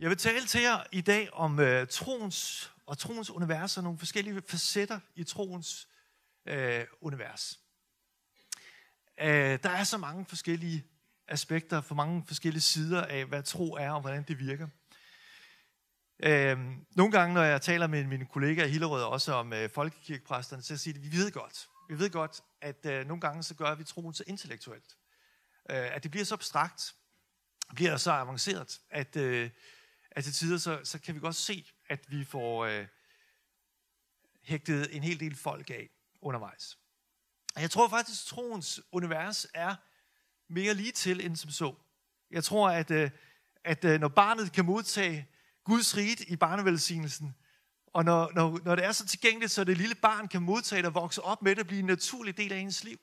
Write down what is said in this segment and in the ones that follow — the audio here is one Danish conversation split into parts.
Jeg vil tale til jer i dag om øh, troens og troens univers og nogle forskellige facetter i troens øh, univers. Øh, der er så mange forskellige aspekter, for mange forskellige sider af, hvad tro er og hvordan det virker. Øh, nogle gange, når jeg taler med mine kollegaer i Hillerød også om øh, folkekirkepræsterne, så siger de, vi ved godt, vi ved godt, at øh, nogle gange så gør vi troen så intellektuelt. Øh, at det bliver så abstrakt, bliver så avanceret, at, øh, at til tider så, så kan vi godt se, at vi får øh, hægtet en hel del folk af undervejs. Og jeg tror faktisk, at troens univers er mere lige til end som så. Jeg tror, at, øh, at øh, når barnet kan modtage Guds rige i barnevelsignelsen, og når, når, når det er så tilgængeligt, så det lille barn kan modtage det og vokse op med det og blive en naturlig del af ens liv.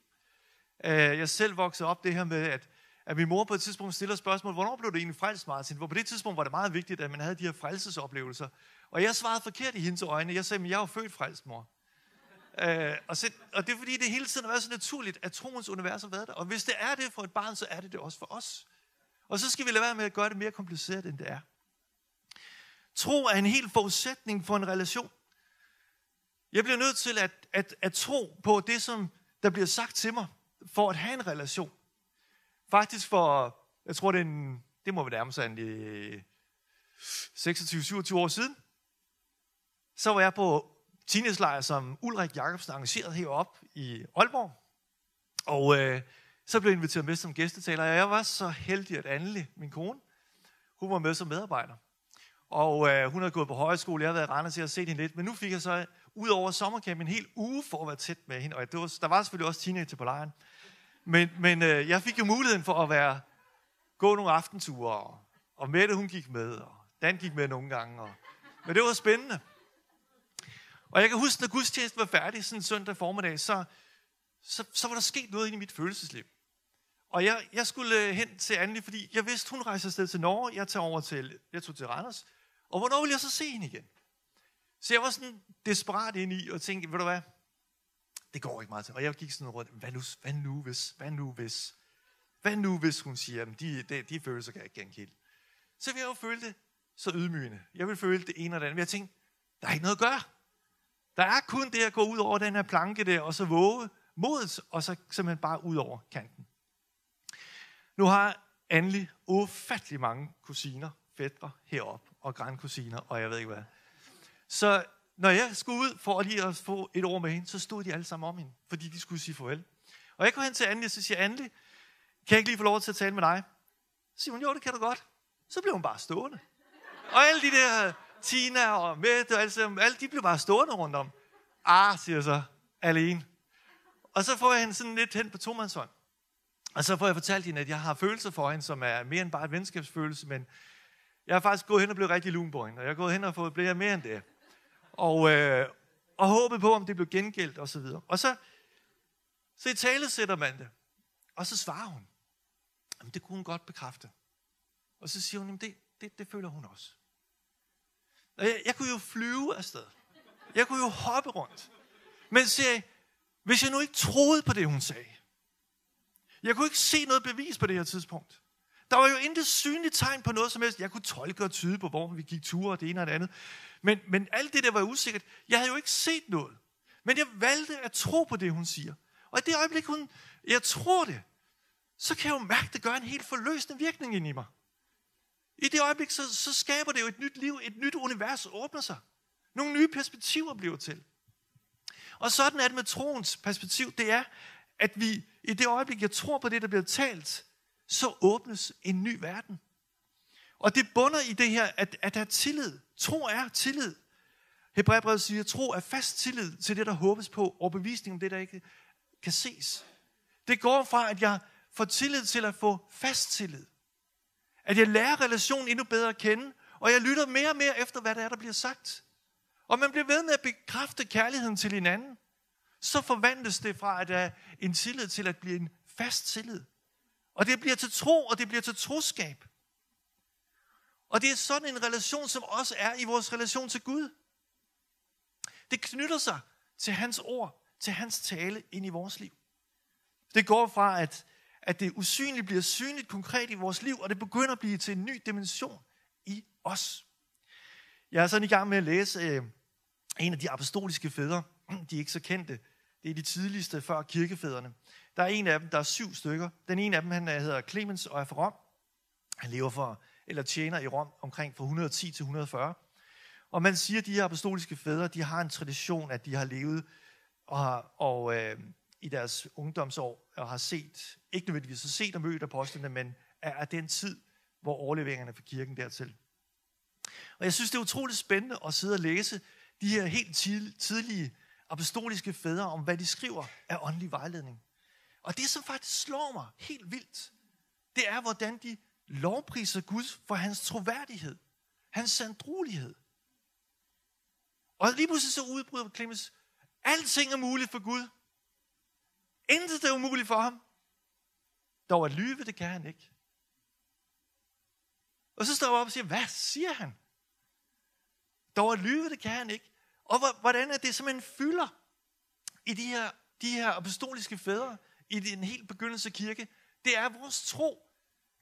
Øh, jeg selv voksede op det her med, at, at min mor på et tidspunkt stiller spørgsmål, hvornår blev du egentlig frelst, Martin? Hvor på det tidspunkt var det meget vigtigt, at man havde de her frelsesoplevelser. Og jeg svarede forkert i hendes øjne. Jeg sagde, men jeg er jo født frelst, mor. Øh, og, så, og det er fordi, det hele tiden har været så naturligt, at troens univers har været der. Og hvis det er det for et barn, så er det det også for os. Og så skal vi lade være med at gøre det mere kompliceret, end det er. Tro er en helt forudsætning for en relation. Jeg bliver nødt til at, at, at tro på det, som der bliver sagt til mig, for at have en relation. Faktisk for, jeg tror det, er en, det må være nærmest en 26-27 øh, år siden, så var jeg på teenagelejr, som Ulrik Jacobsen arrangeret heroppe i Aalborg. Og øh, så blev jeg inviteret med som gæstetaler, og jeg var så heldig, at Anneli, min kone, hun var med som medarbejder. Og øh, hun havde gået på højskole, jeg havde været i Randers, jeg havde set hende lidt, men nu fik jeg så ud over sommercamp en hel uge for at være tæt med hende, og det var, der var selvfølgelig også teenager på lejren. Men, men øh, jeg fik jo muligheden for at være, gå nogle aftenture, og, og Mette hun gik med, og Dan gik med nogle gange. Og, men det var spændende. Og jeg kan huske, når gudstjenesten var færdig sådan søndag formiddag, så, så, så var der sket noget i mit følelsesliv. Og jeg, jeg skulle øh, hen til Anne, fordi jeg vidste, hun rejser afsted til Norge. Jeg tager over til, jeg tog til Randers. Og hvornår vil jeg så se hende igen? Så jeg var sådan desperat ind i og tænkte, ved du hvad, det går ikke meget til. Og jeg gik sådan rundt, hvad nu, hvad nu hvis, hvad nu hvis, hvad nu hvis hun siger, at de, de, de følelser kan jeg ikke genkende. Så vil jeg jo føle det så ydmygende. Jeg vil føle det ene og det andet. Men jeg tænkte, der er ikke noget at gøre. Der er kun det at gå ud over den her planke der, og så våge modet, og så simpelthen bare ud over kanten. Nu har Anli ufattelig mange kusiner, fædre heroppe, og grandkusiner, og jeg ved ikke hvad. Så når jeg skulle ud for lige at få et ord med hende, så stod de alle sammen om hende, fordi de skulle sige farvel. Og jeg går hen til Anne, og så siger Anne, kan jeg ikke lige få lov til at tale med dig? Så siger hun, jo, det kan du godt. Så blev hun bare stående. Og alle de der Tina og Mette og alle, alle de blev bare stående rundt om. Ah, siger jeg så, alene. Og så får jeg hende sådan lidt hen på tomandshånd. Og så får jeg fortalt hende, at jeg har følelser for hende, som er mere end bare et venskabsfølelse, men jeg har faktisk gået hen og blevet rigtig lun på hende, og jeg er gået hen og fået blevet mere end det og, øh, og håbet på, om det blev gengældt og så videre. Og så, så i tale sætter man det, og så svarer hun, jamen det kunne hun godt bekræfte. Og så siger hun, jamen det, det, det føler hun også. Og jeg, jeg kunne jo flyve afsted. Jeg kunne jo hoppe rundt. Men siger hvis jeg nu ikke troede på det, hun sagde, jeg kunne ikke se noget bevis på det her tidspunkt. Der var jo intet synligt tegn på noget som helst. Jeg kunne tolke og tyde på, hvor vi gik ture og det ene og det andet. Men, men alt det der var usikkert. Jeg havde jo ikke set noget. Men jeg valgte at tro på det, hun siger. Og i det øjeblik, hun, jeg tror det, så kan jeg jo mærke, at det gør en helt forløsende virkning ind i mig. I det øjeblik, så, så skaber det jo et nyt liv, et nyt univers åbner sig. Nogle nye perspektiver bliver til. Og sådan er det med troens perspektiv. Det er, at vi i det øjeblik, jeg tror på det, der bliver talt, så åbnes en ny verden. Og det bunder i det her, at, at der er tillid. Tro er tillid. Hebræerbrevet siger, at tro er fast tillid til det, der håbes på, og bevisning om det, der ikke kan ses. Det går fra, at jeg får tillid til at få fast tillid. At jeg lærer relationen endnu bedre at kende, og jeg lytter mere og mere efter, hvad der er, der bliver sagt. Og man bliver ved med at bekræfte kærligheden til hinanden. Så forvandles det fra, at der er en tillid til at blive en fast tillid. Og det bliver til tro, og det bliver til troskab. Og det er sådan en relation, som også er i vores relation til Gud. Det knytter sig til hans ord, til hans tale ind i vores liv. Det går fra, at, at det usynlige bliver synligt konkret i vores liv, og det begynder at blive til en ny dimension i os. Jeg er sådan i gang med at læse øh, en af de apostoliske fædre. De er ikke så kendte. Det er de tidligste før kirkefædrene. Der er en af dem, der er syv stykker. Den ene af dem, han øh, hedder Clemens og er fra Rom. Han lever for, eller tjener i Rom omkring fra 110 til 140. Og man siger, at de her apostoliske fædre, de har en tradition, at de har levet og, og øh, i deres ungdomsår og har set, ikke nødvendigvis har set og mødt apostlene, men er af den tid, hvor overleveringerne for kirken dertil. Og jeg synes, det er utroligt spændende at sidde og læse de her helt tidlige apostoliske fædre om, hvad de skriver af åndelig vejledning. Og det, som faktisk slår mig helt vildt, det er, hvordan de lovpriser Gud for hans troværdighed, hans sandrolighed. Og lige pludselig så udbryder Clemens, alting er muligt for Gud. Intet er umuligt for ham. Dog at lyve, det kan han ikke. Og så står jeg op og siger, hvad siger han? Dog at lyve, det kan han ikke. Og hvordan er det som en fylder i de her, de her apostoliske fædre, i den helt begyndelse kirke? Det er, at vores tro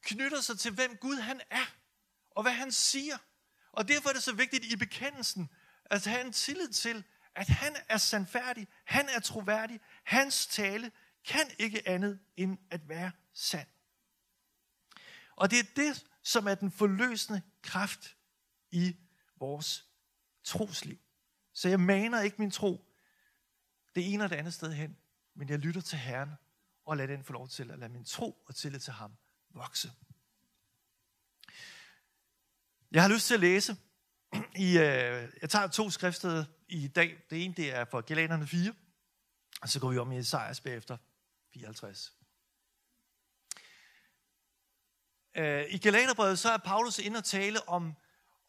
knytter sig til, hvem Gud han er, og hvad han siger. Og derfor er det så vigtigt i bekendelsen, at have en tillid til, at han er sandfærdig, han er troværdig, hans tale kan ikke andet end at være sand. Og det er det, som er den forløsende kraft i vores trosliv. Så jeg maner ikke min tro det ene og det andet sted hen, men jeg lytter til Herren og lad den få lov til at lade min tro og tillid til ham vokse. Jeg har lyst til at læse i, øh, jeg tager to skriftsteder i dag. Det ene det er for Galaterne 4, og så går vi om i Esajas bagefter 54. Øh, I Galaterbrevet så er Paulus inde og tale om,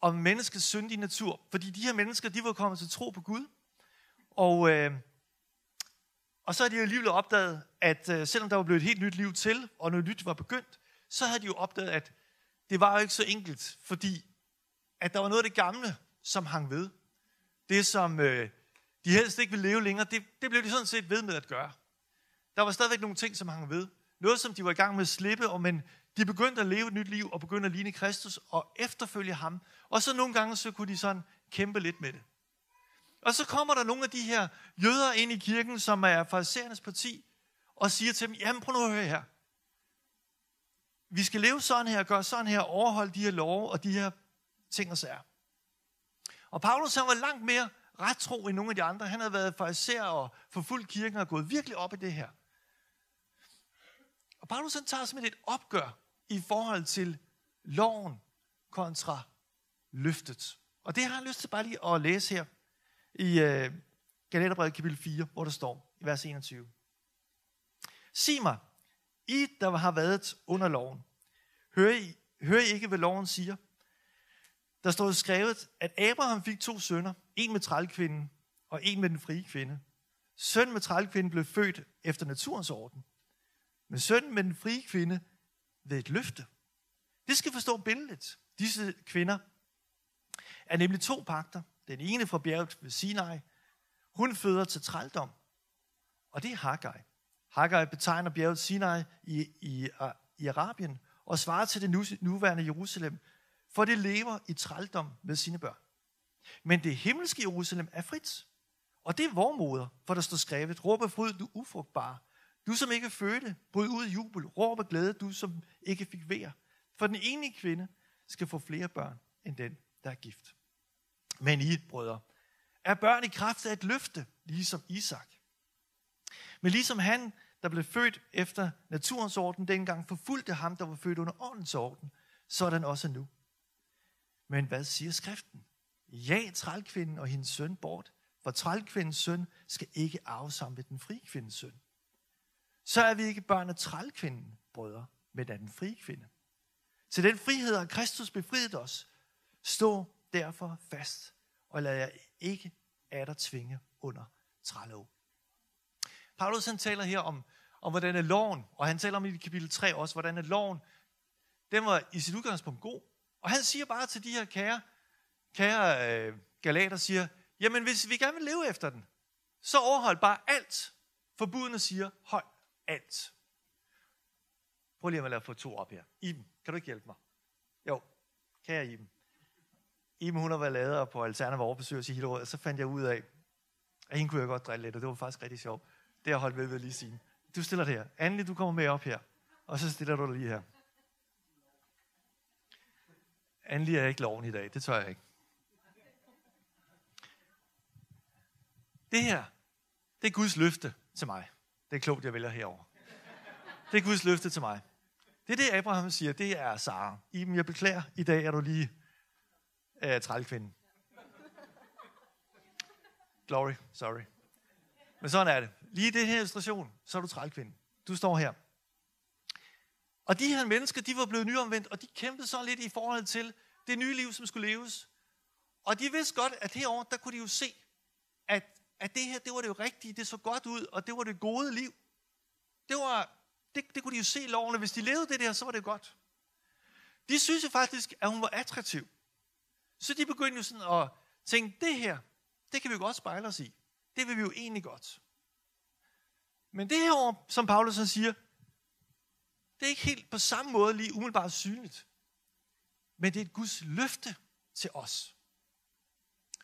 om menneskets syndige natur, fordi de her mennesker, de var kommet til tro på Gud, og, øh, og så er de alligevel opdaget, at øh, selvom der var blevet et helt nyt liv til, og noget nyt var begyndt, så havde de jo opdaget, at det var jo ikke så enkelt, fordi at der var noget af det gamle, som hang ved. Det, som øh, de helst ikke ville leve længere, det, det blev de sådan set ved med at gøre. Der var stadigvæk nogle ting, som hang ved. Noget, som de var i gang med at slippe, og men de begyndte at leve et nyt liv, og begyndte at ligne Kristus, og efterfølge ham. Og så nogle gange, så kunne de sådan kæmpe lidt med det. Og så kommer der nogle af de her jøder ind i kirken, som er fariserernes parti, og siger til dem, jamen prøv nu at høre her. Vi skal leve sådan her, gøre sådan her, overholde de her love og de her ting og sager. Og Paulus han var langt mere retro end nogle af de andre. Han havde været fariser og forfulgt kirken og gået virkelig op i det her. Og Paulus han tager simpelthen et opgør i forhold til loven kontra løftet. Og det har jeg lyst til bare lige at læse her i øh, Galaterbrevet kapitel 4, hvor der står i vers 21. Sig mig, I der har været under loven, hører I, hører I ikke, hvad loven siger? Der står skrevet, at Abraham fik to sønner, en med trælkvinden og en med den frie kvinde. Søn med trælkvinden blev født efter naturens orden, men sønnen med den frie kvinde ved et løfte. Det skal forstå billedet. Disse kvinder er nemlig to pakter. Den ene fra bjerget ved Sinai. Hun føder til trældom, og det er Haggai. Haggai betegner bjerget Sinai i, i, øh, i Arabien og svarer til det nuværende Jerusalem, for det lever i trældom med sine børn. Men det himmelske Jerusalem er frit. Og det er vor moder, for der står skrevet, råbe fryd, du ufrugtbare. Du som ikke fødte, bryd ud i jubel, råb af glæde, du som ikke fik vejr. For den ene kvinde skal få flere børn, end den, der er gift. Men I, brødre, er børn i kraft af et løfte, ligesom Isak. Men ligesom han, der blev født efter naturens orden, dengang forfulgte ham, der var født under åndens orden, så er også nu. Men hvad siger skriften? Ja, trælkvinden og hendes søn bort, for trælkvindens søn skal ikke arve sammen med den frie kvindes søn. Så er vi ikke børn af trælkvinden, brødre, men af den frie kvinde. Til den frihed har Kristus befriet os. Stå derfor fast, og lad jer ikke af dig tvinge under trælov. Paulus han taler her om, om hvordan er loven, og han taler om i kapitel 3 også, hvordan er loven, den var i sit udgangspunkt god, og han siger bare til de her kære, kære øh, galater, siger, jamen hvis vi gerne vil leve efter den, så overhold bare alt. Forbudene siger, hold alt. Prøv lige at lade få to op her. Iben, kan du ikke hjælpe mig? Jo, kære Iben. Iben, hun har været lader på Alternativ overbesøg i Hillerød, og så fandt jeg ud af, at hende kunne jeg godt drille lidt, og det var faktisk rigtig sjovt. Det har holdt ved ved lige sige. Du stiller det her. Anne, du kommer med op her, og så stiller du dig lige her. Anne er ikke loven i dag, det tør jeg ikke. Det her, det er Guds løfte til mig. Det er klogt, jeg vælger herover. Det er Guds løfte til mig. Det er det, Abraham siger, det er Sara. Iben, jeg beklager, i dag er du lige øh, trælkvinden. Glory, sorry. Men sådan er det. Lige i det her illustration, så er du trælkvinden. Du står her. Og de her mennesker, de var blevet nyomvendt, og de kæmpede så lidt i forhold til det nye liv, som skulle leves. Og de vidste godt, at herover der kunne de jo se, at, at det her, det var det jo rigtige, det så godt ud, og det var det gode liv. Det, var, det, det kunne de jo se i lovene. Hvis de levede det der, så var det godt. De synes jo faktisk, at hun var attraktiv. Så de begyndte jo sådan at tænke, det her, det kan vi jo godt spejle os i. Det vil vi jo egentlig godt. Men det her, som Paulus han siger, det er ikke helt på samme måde lige umiddelbart synligt. Men det er et Guds løfte til os.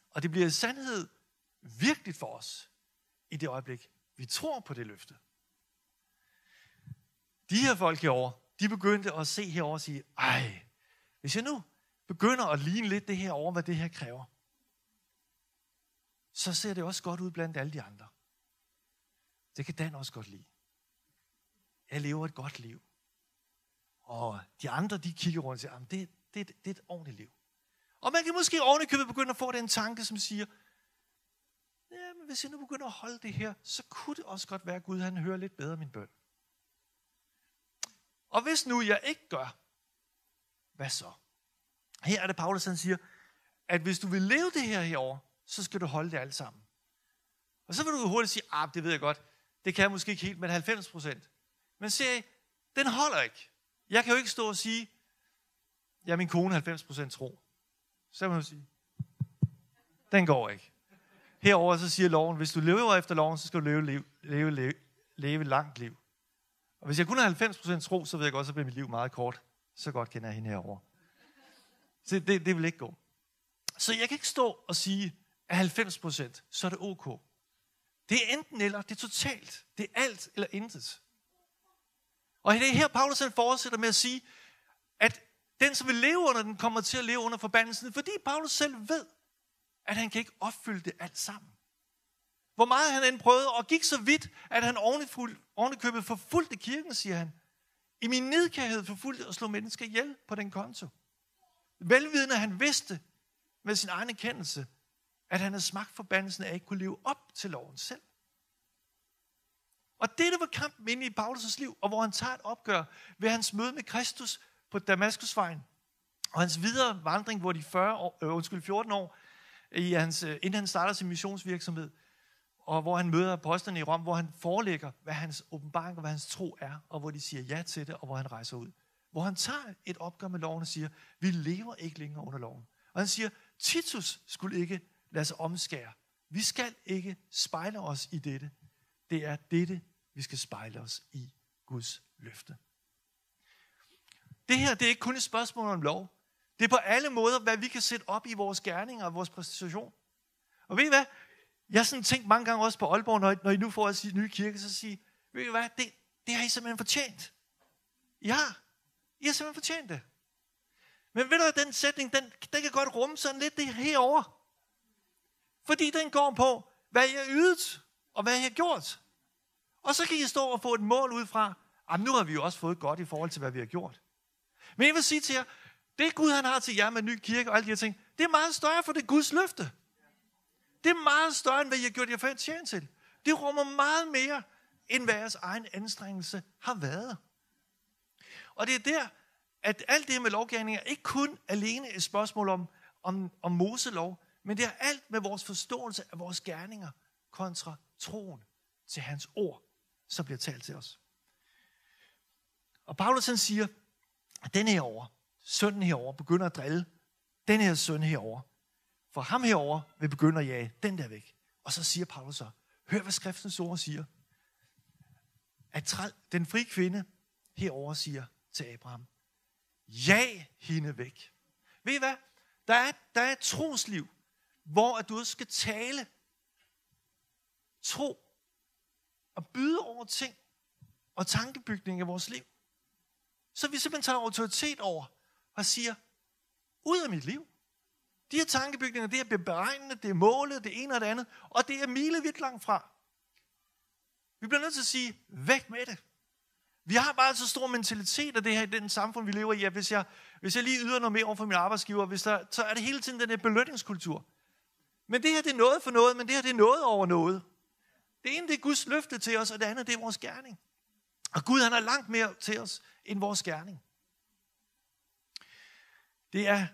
Og det bliver i sandhed virkelig for os i det øjeblik, vi tror på det løfte. De her folk herovre, de begyndte at se herover og sige, ej, hvis jeg nu begynder at ligne lidt det her over, hvad det her kræver, så ser det også godt ud blandt alle de andre. Det kan Dan også godt lide. Jeg lever et godt liv. Og de andre, de kigger rundt og siger, det, det, det er et ordentligt liv. Og man kan måske ovenikøbet begynde at få den tanke, som siger, ja, men hvis jeg nu begynder at holde det her, så kunne det også godt være, at Gud han hører lidt bedre min bøn. Og hvis nu jeg ikke gør, hvad så? Her er det Paulus, han siger, at hvis du vil leve det her herover, så skal du holde det alt sammen. Og så vil du hurtigt sige, ah, det ved jeg godt, det kan jeg måske ikke helt, men 90 procent. Men se, den holder ikke. Jeg kan jo ikke stå og sige, ja, min kone 90 procent tro. Så må man sige, den går ikke. Herover så siger loven, hvis du lever efter loven, så skal du leve, leve, leve, leve, leve langt liv. Og hvis jeg kun har 90% tro, så ved jeg godt, så bliver mit liv meget kort. Så godt kender jeg hende herover. Så det, det vil ikke gå. Så jeg kan ikke stå og sige, at 90%, så er det ok. Det er enten eller, det er totalt. Det er alt eller intet. Og det er her, Paulus han fortsætter med at sige, at den, som vil leve under den, kommer til at leve under forbandelsen, fordi Paulus selv ved, at han kan ikke opfylde det alt sammen. Hvor meget han end prøvede, og gik så vidt, at han ovenikøbet forfulgte kirken, siger han. I min nedkærhed forfulgte og slog mennesker ihjel på den konto. Velvidende han vidste med sin egen erkendelse, at han havde smagt forbandelsen af at ikke kunne leve op til loven selv. Og det, der var kampen inde i Paulus' liv, og hvor han tager et opgør ved hans møde med Kristus på Damaskusvejen, og hans videre vandring, hvor de 40 år, øh, undskyld, 14 år, i hans, øh, inden han starter sin missionsvirksomhed, og hvor han møder apostlene i Rom, hvor han forelægger, hvad hans åbenbaring og hvad hans tro er, og hvor de siger ja til det, og hvor han rejser ud. Hvor han tager et opgør med loven og siger, vi lever ikke længere under loven. Og han siger, Titus skulle ikke lade sig omskære. Vi skal ikke spejle os i dette. Det er dette, vi skal spejle os i Guds løfte. Det her, det er ikke kun et spørgsmål om lov. Det er på alle måder, hvad vi kan sætte op i vores gerninger og vores præstation. Og ved I hvad? Jeg har sådan tænkt mange gange også på Aalborg, når, når I nu får at nye kirke, så siger ved I hvad, det, det har I simpelthen fortjent. Ja, i har simpelthen fortjent det. Men ved du, at den sætning, den, den kan godt rumme sådan lidt det herover. Fordi den går på, hvad jeg ydet, og hvad jeg har gjort. Og så kan I stå og få et mål ud fra, jamen nu har vi jo også fået godt i forhold til, hvad vi har gjort. Men jeg vil sige til jer, det Gud han har til jer med ny kirke og alle de her ting, det er meget større, for det Guds løfte. Det er meget større, end hvad I har gjort jer fortjent til. Det rummer meget mere, end hvad jeres egen anstrengelse har været. Og det er der, at alt det med lovgærning er ikke kun alene et spørgsmål om, om, om Moselov, men det er alt med vores forståelse af vores gerninger kontra troen til hans ord, som bliver talt til os. Og Paulus han siger, at den her over, sønnen herover begynder at drille den her søn herover. For ham herover vil begynde at jage den der væk. Og så siger Paulus så, hør hvad skriftens ord siger. At den fri kvinde herover siger til Abraham, ja hende væk. Ved I hvad? Der er, der er et trosliv, hvor at du også skal tale, tro og byde over ting og tankebygning i vores liv. Så vi simpelthen tager autoritet over og siger, ud af mit liv. De her tankebygninger, det er beregnende, det er målet, det ene og det andet, og det er milevidt langt fra. Vi bliver nødt til at sige, væk med det. Vi har bare så stor mentalitet af det her i den samfund, vi lever i, at hvis jeg, hvis jeg lige yder noget mere over for min arbejdsgiver, hvis der, så er det hele tiden den her belønningskultur. Men det her, det er noget for noget, men det her, det er noget over noget. Det ene, det er Guds løfte til os, og det andet, det er vores gerning. Og Gud, han har langt mere til os, end vores gerning. Det er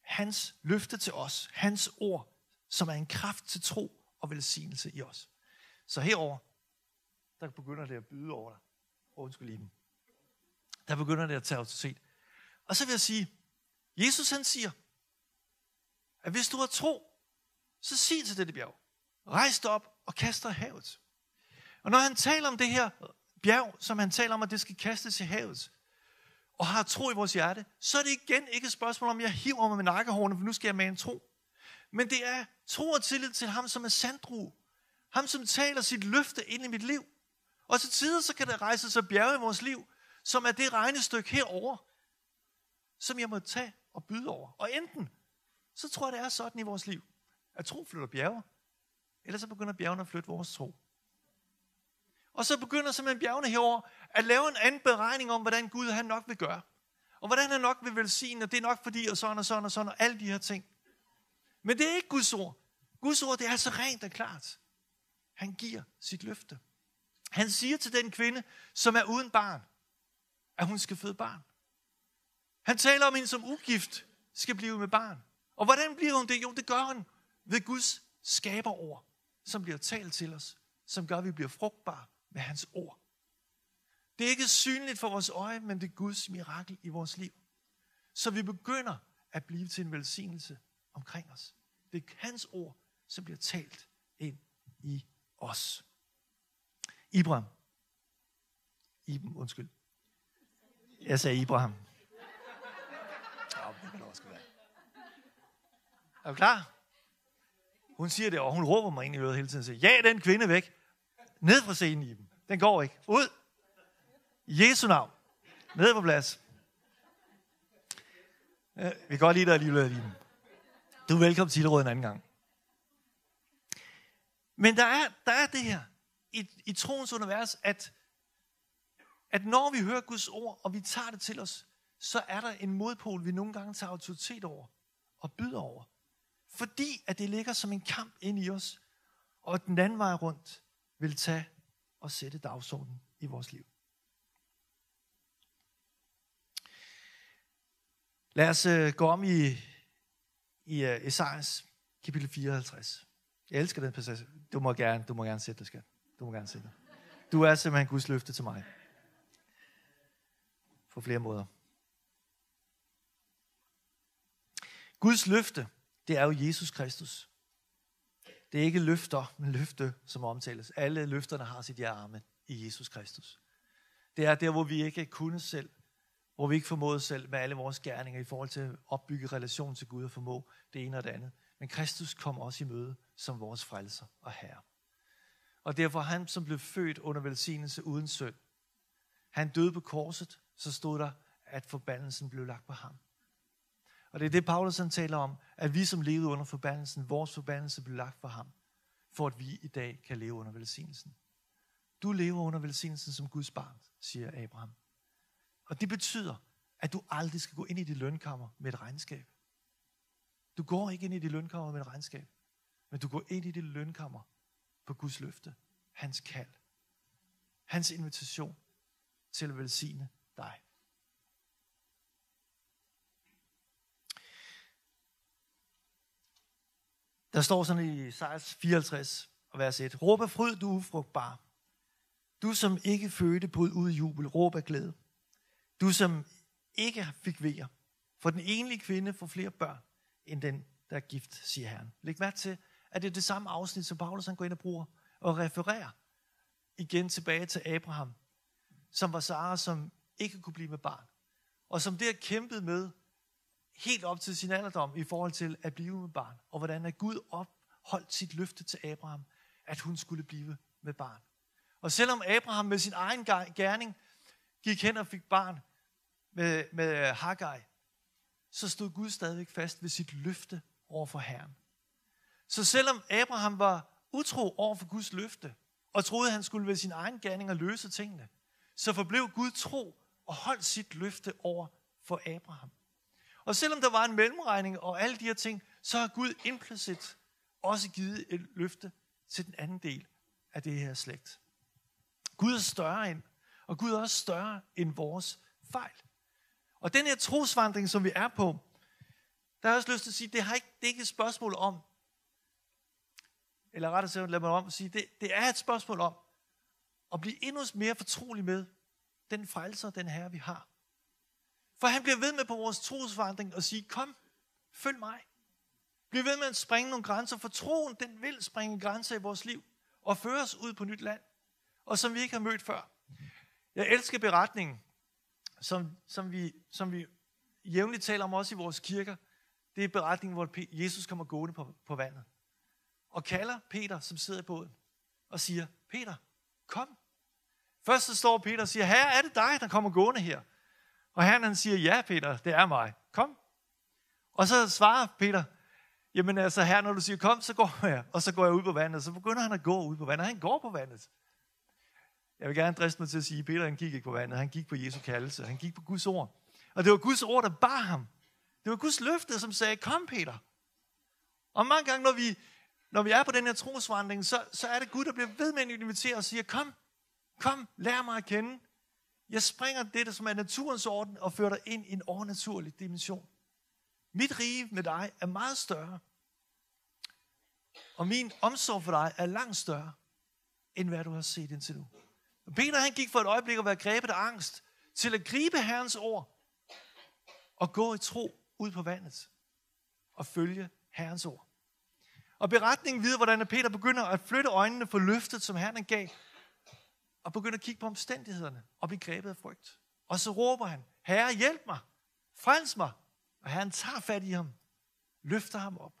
hans løfte til os, hans ord, som er en kraft til tro og velsignelse i os. Så herover der begynder det at byde over dig. Undskyld lige Der begynder det at tage autoritet. Og så vil jeg sige, Jesus han siger, at hvis du har tro, så sig til dette bjerg, rejs dig op og kast dig i havet. Og når han taler om det her bjerg, som han taler om, at det skal kastes i havet, og har tro i vores hjerte, så er det igen ikke et spørgsmål om, jeg hiver mig med nakkehårene, for nu skal jeg med en tro. Men det er tro og tillid til ham, som er sandru. Ham, som taler sit løfte ind i mit liv. Og til tider, så kan der rejse sig bjerge i vores liv, som er det regnestykke herover, som jeg må tage og byde over. Og enten, så tror jeg, det er sådan i vores liv, at tro flytter bjerge, eller så begynder bjergene at flytte vores tro. Og så begynder simpelthen bjergene herover at lave en anden beregning om, hvordan Gud han nok vil gøre. Og hvordan han nok vil velsigne, og det er nok fordi, og sådan og sådan og sådan, og alle de her ting. Men det er ikke Guds ord. Guds ord, det er så rent og klart. Han giver sit løfte. Han siger til den kvinde, som er uden barn, at hun skal føde barn. Han taler om hende som ugift skal blive med barn. Og hvordan bliver hun det? Jo, det gør hun ved Guds skaberord, som bliver talt til os, som gør, at vi bliver frugtbare med hans ord. Det er ikke synligt for vores øje, men det er Guds mirakel i vores liv. Så vi begynder at blive til en velsignelse omkring os. Det er hans ord, som bliver talt ind i os. Ibrahim. Iben, undskyld. Jeg sagde Ibrahim. Er du klar? Hun siger det, og hun råber mig ind i øret hele tiden og siger, ja, den kvinde væk. Ned fra scenen, Iben. Den går ikke. Ud. Jesu navn. Ned på plads. Vi kan godt lide dig alligevel, Iben. Du er velkommen til Ilderød en anden gang. Men der er, der er det her i, i troens univers, at, at når vi hører Guds ord, og vi tager det til os, så er der en modpol, vi nogle gange tager autoritet over og byder over. Fordi at det ligger som en kamp ind i os, og den anden vej rundt vil tage og sætte dagsordenen i vores liv. Lad os øh, gå om i, i øh, Esajas kapitel 54. Jeg elsker den passage. Du må gerne, du må gerne sætte det, skat. Du må gerne sige det. Du er simpelthen Guds løfte til mig. På flere måder. Guds løfte, det er jo Jesus Kristus. Det er ikke løfter, men løfte, som omtales. Alle løfterne har sit arme i Jesus Kristus. Det er der, hvor vi ikke kunne selv, hvor vi ikke formåede selv med alle vores gerninger i forhold til at opbygge relation til Gud og formå det ene og det andet. Men Kristus kom også i møde som vores frelser og herre. Og derfor han, som blev født under velsignelse uden synd, han døde på korset, så stod der, at forbandelsen blev lagt på ham. Og det er det, Paulus han taler om, at vi som levede under forbandelsen, vores forbandelse blev lagt på ham, for at vi i dag kan leve under velsignelsen. Du lever under velsignelsen som Guds barn, siger Abraham. Og det betyder, at du aldrig skal gå ind i dit lønkammer med et regnskab. Du går ikke ind i dit lønkammer med et regnskab, men du går ind i dit lønkammer på Guds løfte, hans kald, hans invitation til at velsigne dig. Der står sådan i Isaias 54 og vers 1. Råb af fryd, du ufrugtbar. Du som ikke fødte på ud jubel, råb af glæde. Du som ikke fik vejer. For den enlige kvinde får flere børn, end den, der er gift, siger Herren. Læg mærke til, at det er det samme afsnit, som Paulus han går ind og bruger og refererer igen tilbage til Abraham, som var Sara, som ikke kunne blive med barn. Og som der kæmpede med helt op til sin alderdom i forhold til at blive med barn. Og hvordan at Gud opholdt sit løfte til Abraham, at hun skulle blive med barn. Og selvom Abraham med sin egen gerning gik hen og fik barn med, med Haggai, så stod Gud stadigvæk fast ved sit løfte over for Herren. Så selvom Abraham var utro over for Guds løfte, og troede, at han skulle ved sin egen gerning og løse tingene, så forblev Gud tro og holdt sit løfte over for Abraham. Og selvom der var en mellemregning og alle de her ting, så har Gud implicit også givet et løfte til den anden del af det her slægt. Gud er større end, og Gud er også større end vores fejl. Og den her trosvandring, som vi er på, der har jeg også lyst til at sige, det, har ikke, det er ikke et spørgsmål om, eller rettere sagt, lad mig om at sige, det, det er et spørgsmål om at blive endnu mere fortrolig med den frelser, den herre, vi har. For han bliver ved med på vores trosforandring og sige, kom, følg mig. Bliv ved med at springe nogle grænser, for troen, den vil springe grænser i vores liv og føre os ud på nyt land, og som vi ikke har mødt før. Jeg elsker beretningen, som, som, vi, som vi jævnligt taler om også i vores kirker. Det er beretningen, hvor Jesus kommer gående på, på vandet og kalder Peter, som sidder i båden, og siger, Peter, kom. Først så står Peter og siger, her er det dig, der kommer gående her? Og herren han siger, ja Peter, det er mig. Kom. Og så svarer Peter, jamen altså her, når du siger kom, så går jeg. Og så går jeg ud på vandet, så begynder han at gå ud på vandet. Han går på vandet. Jeg vil gerne driste mig til at sige, at Peter han gik ikke på vandet, han gik på Jesu kaldelse, han gik på Guds ord. Og det var Guds ord, der bar ham. Det var Guds løfte, som sagde, kom Peter. Og mange gange, når vi, når vi er på den her trosvandring, så, så er det Gud, der bliver ved med at invitere og siger, kom, kom, lær mig at kende. Jeg springer det, som er naturens orden, og fører dig ind i en overnaturlig dimension. Mit rige med dig er meget større. Og min omsorg for dig er langt større, end hvad du har set indtil nu. Og Peter han gik for et øjeblik at være grebet af angst, til at gribe Herrens ord, og gå i tro ud på vandet, og følge Herrens ord. Og beretningen videre, hvordan Peter begynder at flytte øjnene for løftet, som Herren gav, og begynder at kigge på omstændighederne og blive grebet af frygt. Og så råber han, Herre, hjælp mig, frels mig. Og Herren tager fat i ham, løfter ham op,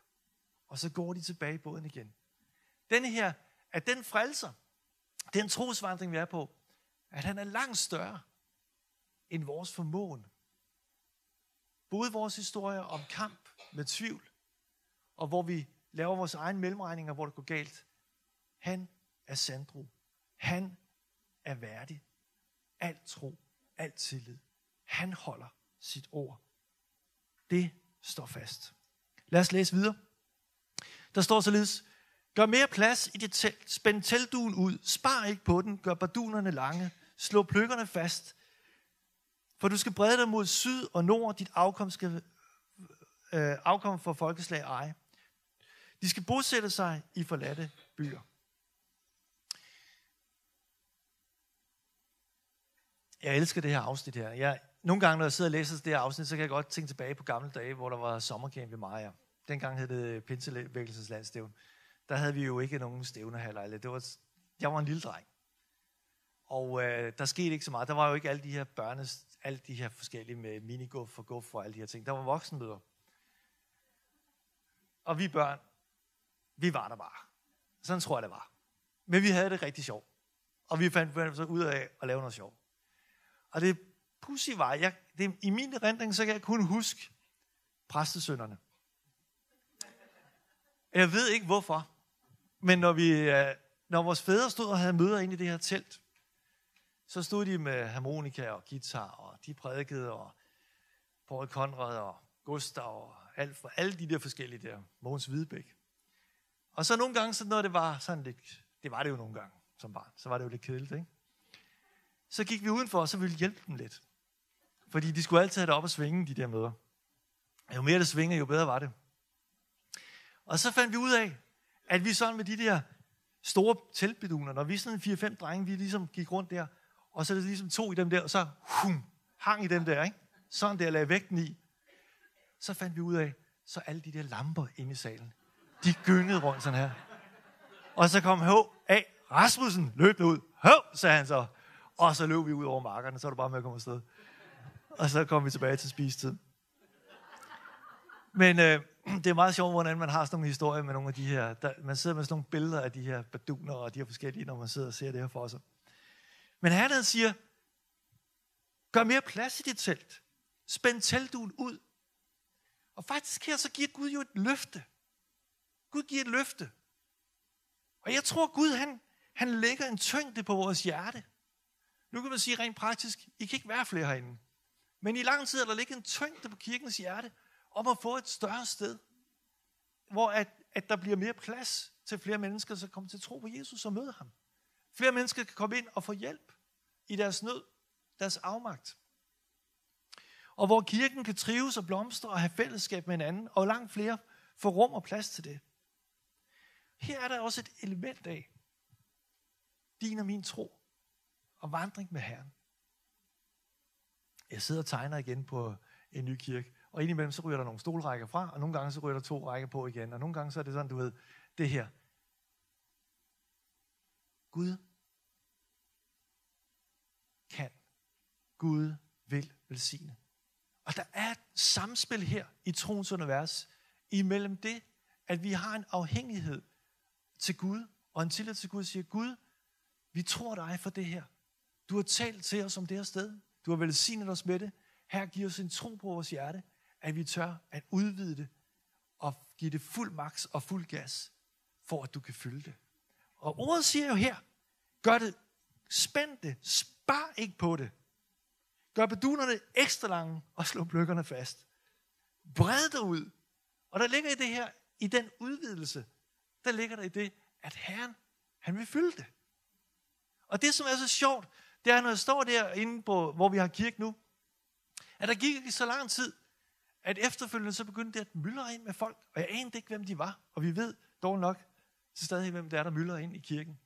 og så går de tilbage i båden igen. Denne her, at den frelser, den trosvandring, vi er på, at han er langt større end vores formåen. Både vores historier om kamp med tvivl, og hvor vi laver vores egen mellemregninger, hvor det går galt. Han er sandro. Han er værdig. Alt tro, alt tillid. Han holder sit ord. Det står fast. Lad os læse videre. Der står således, Gør mere plads i dit telt. Spænd teltduen ud. Spar ikke på den. Gør bardunerne lange. Slå pløkkerne fast. For du skal brede dig mod syd og nord. Dit afkom skal øh, afkom for folkeslag ej. De skal bosætte sig i forladte byer. Jeg elsker det her afsnit her. Jeg, nogle gange, når jeg sidder og læser det her afsnit, så kan jeg godt tænke tilbage på gamle dage, hvor der var sommercamp ved Maja. Dengang hed det Pinsevækkelsens landstævn. Der havde vi jo ikke nogen stævnehaller. Det var, jeg var en lille dreng. Og øh, der skete ikke så meget. Der var jo ikke alle de her børnes, alle de her forskellige med minigolf og golf og alle de her ting. Der var voksenmøder. Og vi børn, vi var der bare. Sådan tror jeg, det var. Men vi havde det rigtig sjovt. Og vi fandt så ud af at lave noget sjovt. Og det pussy var, jeg, det, i min erindring, så kan jeg kun huske præstesønderne. Jeg ved ikke hvorfor, men når, vi, øh, når vores fædre stod og havde møder inde i det her telt, så stod de med harmonika og guitar, og de prædikede, og Paul Conrad og Gustav og alt for alle de der forskellige der, Mogens Hvidebæk. Og så nogle gange, så når det var sådan lidt, det var det jo nogle gange som barn, så var det jo lidt kedeligt, ikke? Så gik vi udenfor, og så ville vi hjælpe dem lidt. Fordi de skulle altid have det op og svinge, de der møder. Jo mere det svinger, jo bedre var det. Og så fandt vi ud af, at vi sådan med de der store teltbeduner, når vi sådan 4-5 drenge, vi ligesom gik rundt der, og så er det ligesom to i dem der, og så hum, hang i dem der, ikke? Sådan der, lagde vægten i. Så fandt vi ud af, så alle de der lamper inde i salen, de gyngede rundt sådan her. Og så kom H.A. A. Rasmussen løbende ud. H. sagde han så. Og så løb vi ud over markerne, så var det bare med at komme afsted. Og så kom vi tilbage til spisetid. Men øh, det er meget sjovt, hvordan man har sådan nogle historier med nogle af de her, der, man sidder med sådan nogle billeder af de her baduner og de her forskellige, når man sidder og ser det her for sig. Men han siger, gør mere plads i dit telt. Spænd teltduen ud. Og faktisk her, så giver Gud jo et løfte. Gud giver et løfte. Og jeg tror, Gud han, han lægger en tyngde på vores hjerte. Nu kan man sige rent praktisk, I kan ikke være flere herinde. Men i lang tid er der ligget en tyngde på kirkens hjerte om at få et større sted, hvor at, at der bliver mere plads til flere mennesker, som kommer til at tro på Jesus og møde ham. Flere mennesker kan komme ind og få hjælp i deres nød, deres afmagt. Og hvor kirken kan trives og blomstre og have fællesskab med hinanden, og langt flere får rum og plads til det. Her er der også et element af din og min tro og vandring med Herren. Jeg sidder og tegner igen på en ny kirke, og indimellem så ryger der nogle stolrækker fra, og nogle gange så ryger der to rækker på igen, og nogle gange så er det sådan, du ved, det her. Gud kan. Gud vil velsigne. Og der er et samspil her i troens univers, imellem det, at vi har en afhængighed til Gud, og en tillid til Gud, siger, Gud, vi tror dig for det her. Du har talt til os om det her sted. Du har velsignet os med det. Her giver os en tro på vores hjerte, at vi tør at udvide det og give det fuld maks og fuld gas, for at du kan fylde det. Og ordet siger jo her, gør det, spænd det, spar ikke på det. Gør bedunerne ekstra lange og slå bløkkerne fast. Bred dig ud. Og der ligger i det her, i den udvidelse, der ligger der i det, at Herren, han vil fylde det. Og det, som er så sjovt, det er, når jeg står derinde, på, hvor vi har kirke nu, at der gik ikke så lang tid, at efterfølgende så begyndte det at myldre ind med folk, og jeg anede ikke, hvem de var, og vi ved dog nok så stadig, hvem det er, der myldrer ind i kirken.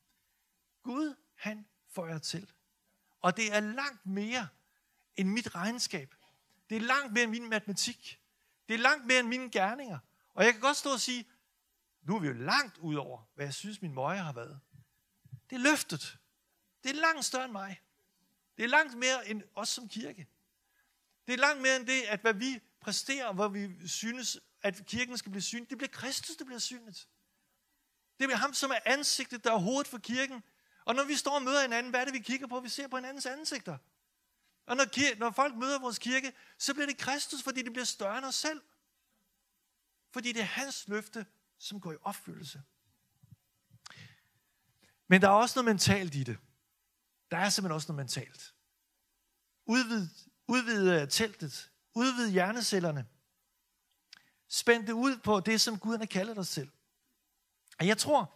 Gud, han får jer til. Og det er langt mere end mit regnskab. Det er langt mere end min matematik. Det er langt mere end mine gerninger. Og jeg kan godt stå og sige, nu er vi jo langt ud over, hvad jeg synes, min møje har været. Det er løftet. Det er langt større end mig. Det er langt mere end os som kirke. Det er langt mere end det, at hvad vi præsterer, hvor vi synes, at kirken skal blive synlig. Det bliver Kristus, der bliver synligt. Det bliver ham, som er ansigtet, der er hovedet for kirken. Og når vi står og møder hinanden, hvad er det, vi kigger på? Vi ser på hinandens ansigter. Og når, kir- når folk møder vores kirke, så bliver det Kristus, fordi det bliver større end os selv. Fordi det er hans løfte, som går i opfyldelse. Men der er også noget mentalt i det. Der er simpelthen også noget mentalt. Udvid, udvid øh, teltet. Udvid hjernecellerne. Spænd det ud på det, som Gud har kaldet os til. Og jeg tror,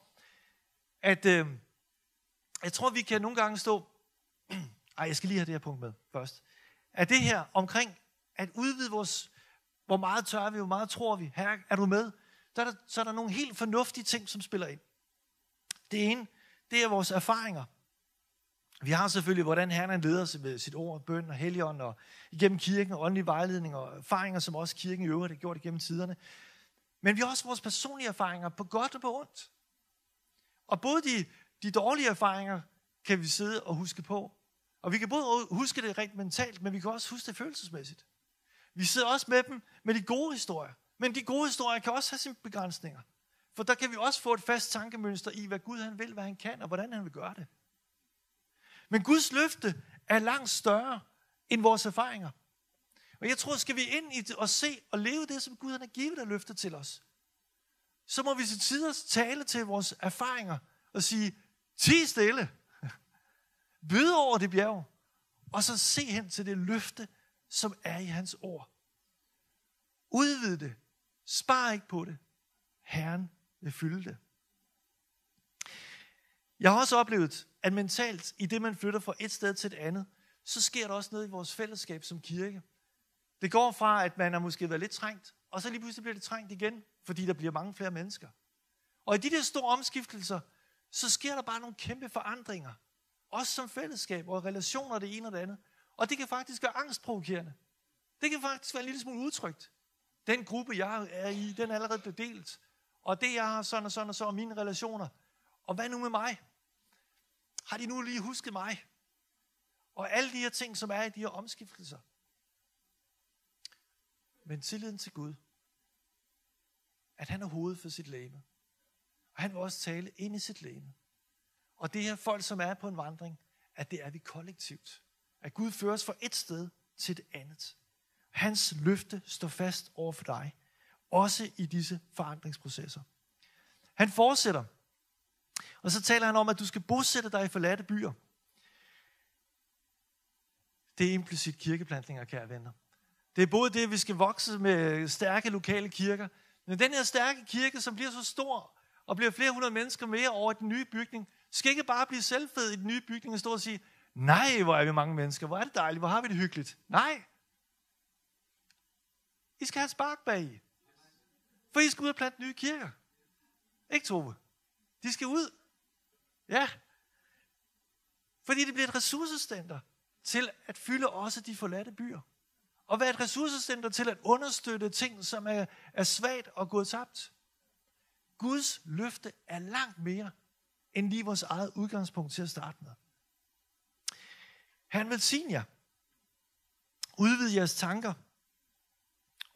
at øh, jeg tror, vi kan nogle gange stå... Ej, jeg skal lige have det her punkt med først. Er det her omkring at udvide vores... Hvor meget tør vi, hvor meget tror vi? Her er du med? Der er der, så er der nogle helt fornuftige ting, som spiller ind. Det ene, det er vores erfaringer. Vi har selvfølgelig, hvordan Herren leder sig med sit ord, bøn og helligånd, og igennem kirken og åndelig vejledning og erfaringer, som også kirken i øvrigt har gjort igennem tiderne. Men vi har også vores personlige erfaringer, på godt og på ondt. Og både de, de dårlige erfaringer kan vi sidde og huske på. Og vi kan både huske det rent mentalt, men vi kan også huske det følelsesmæssigt. Vi sidder også med dem med de gode historier. Men de gode historier kan også have sine begrænsninger. For der kan vi også få et fast tankemønster i, hvad Gud han vil, hvad han kan, og hvordan han vil gøre det. Men Guds løfte er langt større end vores erfaringer. Og jeg tror, skal vi ind i det og se og leve det, som Gud har givet af løfte til os, så må vi til tider tale til vores erfaringer og sige, ti stille, byd over det bjerg, og så se hen til det løfte, som er i hans ord. Udvid det. Spar ikke på det. Herren vil fylde det. Jeg har også oplevet, at mentalt, i det man flytter fra et sted til et andet, så sker der også noget i vores fællesskab som kirke. Det går fra, at man har måske været lidt trængt, og så lige pludselig bliver det trængt igen, fordi der bliver mange flere mennesker. Og i de der store omskiftelser, så sker der bare nogle kæmpe forandringer. Også som fællesskab og relationer det ene og det andet. Og det kan faktisk være angstprovokerende. Det kan faktisk være en lille smule udtrykt. Den gruppe, jeg er i, den er allerede blevet delt. Og det, jeg har sådan og sådan og så, og mine relationer. Og hvad nu med mig? Har de nu lige husket mig? Og alle de her ting, som er i de her omskiftelser. Men tilliden til Gud, at han er hovedet for sit læme. Og han vil også tale ind i sit læme. Og det her folk, som er på en vandring, at det er vi kollektivt. At Gud fører os fra et sted til et andet. Hans løfte står fast over for dig. Også i disse forandringsprocesser. Han fortsætter. Og så taler han om, at du skal bosætte dig i forladte byer. Det er implicit kirkeplantninger, kære venner. Det er både det, at vi skal vokse med stærke lokale kirker, men den her stærke kirke, som bliver så stor, og bliver flere hundrede mennesker mere over i den nye bygning, skal ikke bare blive selvfed i den nye bygning og stå og sige, nej, hvor er vi mange mennesker, hvor er det dejligt, hvor har vi det hyggeligt. Nej. I skal have spark bag i. For I skal ud og plante nye kirker. Ikke, Tove? De skal ud. Ja. Fordi det bliver et ressourcecenter til at fylde også de forladte byer. Og være et ressourcecenter til at understøtte ting, som er, er svagt og gået tabt. Guds løfte er langt mere end lige vores eget udgangspunkt til at starte med. Han vil sige jer. Udvid jeres tanker.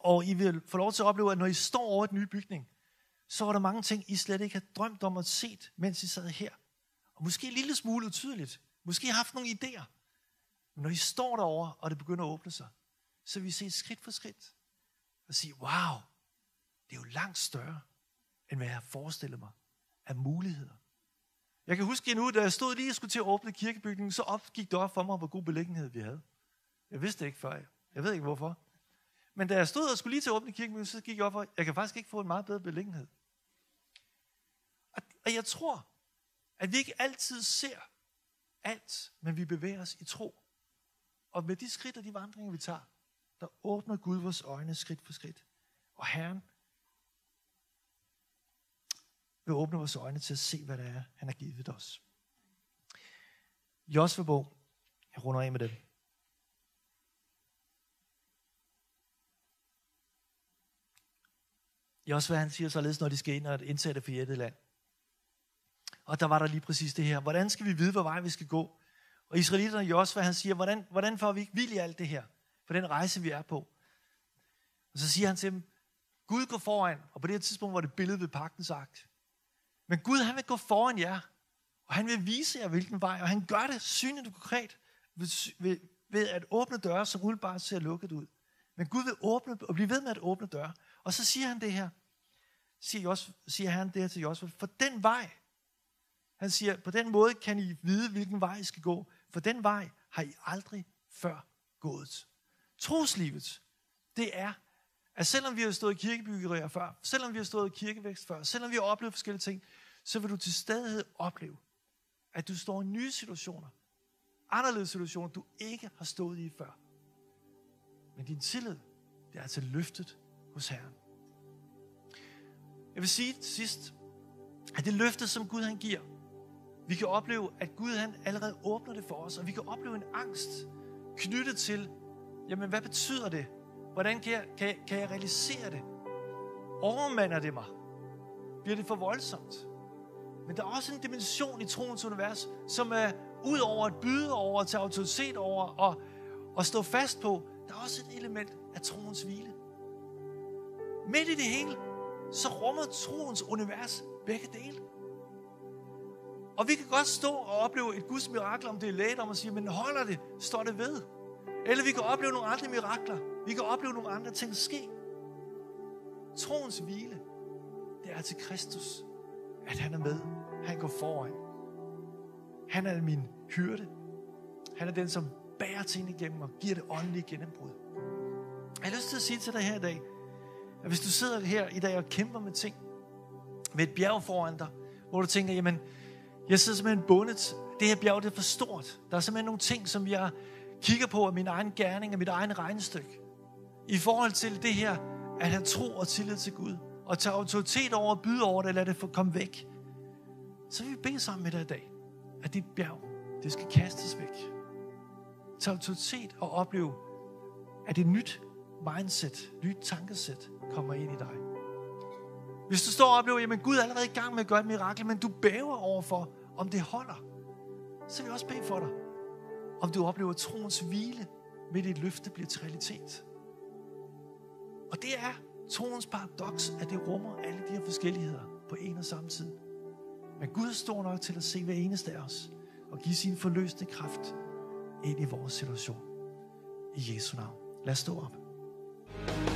Og I vil få lov til at opleve, at når I står over et nye bygning, så var der mange ting, I slet ikke havde drømt om at se, mens I sad her. Og måske en lille smule utydeligt. Måske har haft nogle idéer. Men når I står derovre, og det begynder at åbne sig, så vil I se skridt for skridt. Og sige, wow, det er jo langt større, end hvad jeg forestillede forestillet mig af muligheder. Jeg kan huske endnu, da jeg stod lige og skulle til at åbne kirkebygningen, så opgik det op for mig, hvor god beliggenhed vi havde. Jeg vidste det ikke før. Jeg ved ikke hvorfor. Men da jeg stod og skulle lige til at åbne kirken, så gik jeg op for, jeg kan faktisk ikke få en meget bedre beliggenhed. Og jeg tror, at vi ikke altid ser alt, men vi bevæger os i tro. Og med de skridt og de vandringer, vi tager, der åbner Gud vores øjne skridt for skridt. Og Herren vil åbne vores øjne til at se, hvad det er, han har givet os. Josvebog, jeg runder af med det. Josva han siger således, når de skal ind og indsætte det forjættede land. Og der var der lige præcis det her. Hvordan skal vi vide, hvor vej vi skal gå? Og israelitterne Josva, han siger, hvordan, hvordan får vi ikke vild i alt det her? For den rejse, vi er på. Og så siger han til dem, Gud går foran, og på det her tidspunkt var det billedet ved pagtens akt. Men Gud, han vil gå foran jer, og han vil vise jer, hvilken vej, og han gør det synligt og konkret ved, ved, ved at åbne døre, som umiddelbart ser lukket ud. Men Gud vil åbne og blive ved med at åbne døre. Og så siger han det her, siger, Jos, siger han det her til Josef, for den vej, han siger, på den måde kan I vide, hvilken vej I skal gå, for den vej har I aldrig før gået. Troslivet, det er, at selvom vi har stået i kirkebyggerier før, selvom vi har stået i kirkevækst før, selvom vi har oplevet forskellige ting, så vil du til stadighed opleve, at du står i nye situationer, anderledes situationer, du ikke har stået i før. Men din tillid, det er altså løftet hos Herren. Jeg vil sige til sidst, at det løfte, som Gud han giver, vi kan opleve, at Gud han allerede åbner det for os, og vi kan opleve en angst knyttet til, jamen hvad betyder det? Hvordan kan jeg, kan, kan jeg realisere det? Overmander det mig? Bliver det for voldsomt? Men der er også en dimension i troens univers, som er ud over at byde over, at tage autoritet over og, og stå fast på. Der er også et element af troens hvile. Midt i det hele, så rummer troens univers begge dele. Og vi kan godt stå og opleve et Guds mirakel, om det er lægt om at sige, men holder det, står det ved. Eller vi kan opleve nogle andre mirakler. Vi kan opleve nogle andre ting ske. Troens hvile, det er til Kristus, at han er med. Han går foran. Han er min hyrde. Han er den, som bærer ting igennem og giver det åndelige gennembrud. Jeg har lyst til at sige til dig her i dag, at hvis du sidder her i dag og kæmper med ting, med et bjerg foran dig, hvor du tænker, jamen, jeg sidder simpelthen bundet. Det her bjerg det er for stort. Der er simpelthen nogle ting, som jeg kigger på af min egen gerning, af mit egen regnestykke. I forhold til det her, at have tro og tillid til Gud. Og tage autoritet over og byde over det, eller lade det komme væk. Så vil vi bede sammen med dig i dag, at dit bjerg, det skal kastes væk. Tag autoritet og opleve, at det nyt mindset, nyt tankesæt kommer ind i dig. Hvis du står og oplever, at Gud er allerede i gang med at gøre et mirakel, men du bæver overfor, om det holder, så vil jeg også bede for dig. Om du oplever troens hvile, med dit løfte bliver til realitet. Og det er Troens paradoks, at det rummer alle de her forskelligheder på en og samme tid. Men Gud er stor nok til at se hver eneste af os og give sin forløsende kraft ind i vores situation. I Jesu navn. Lad os stå op. Thank you.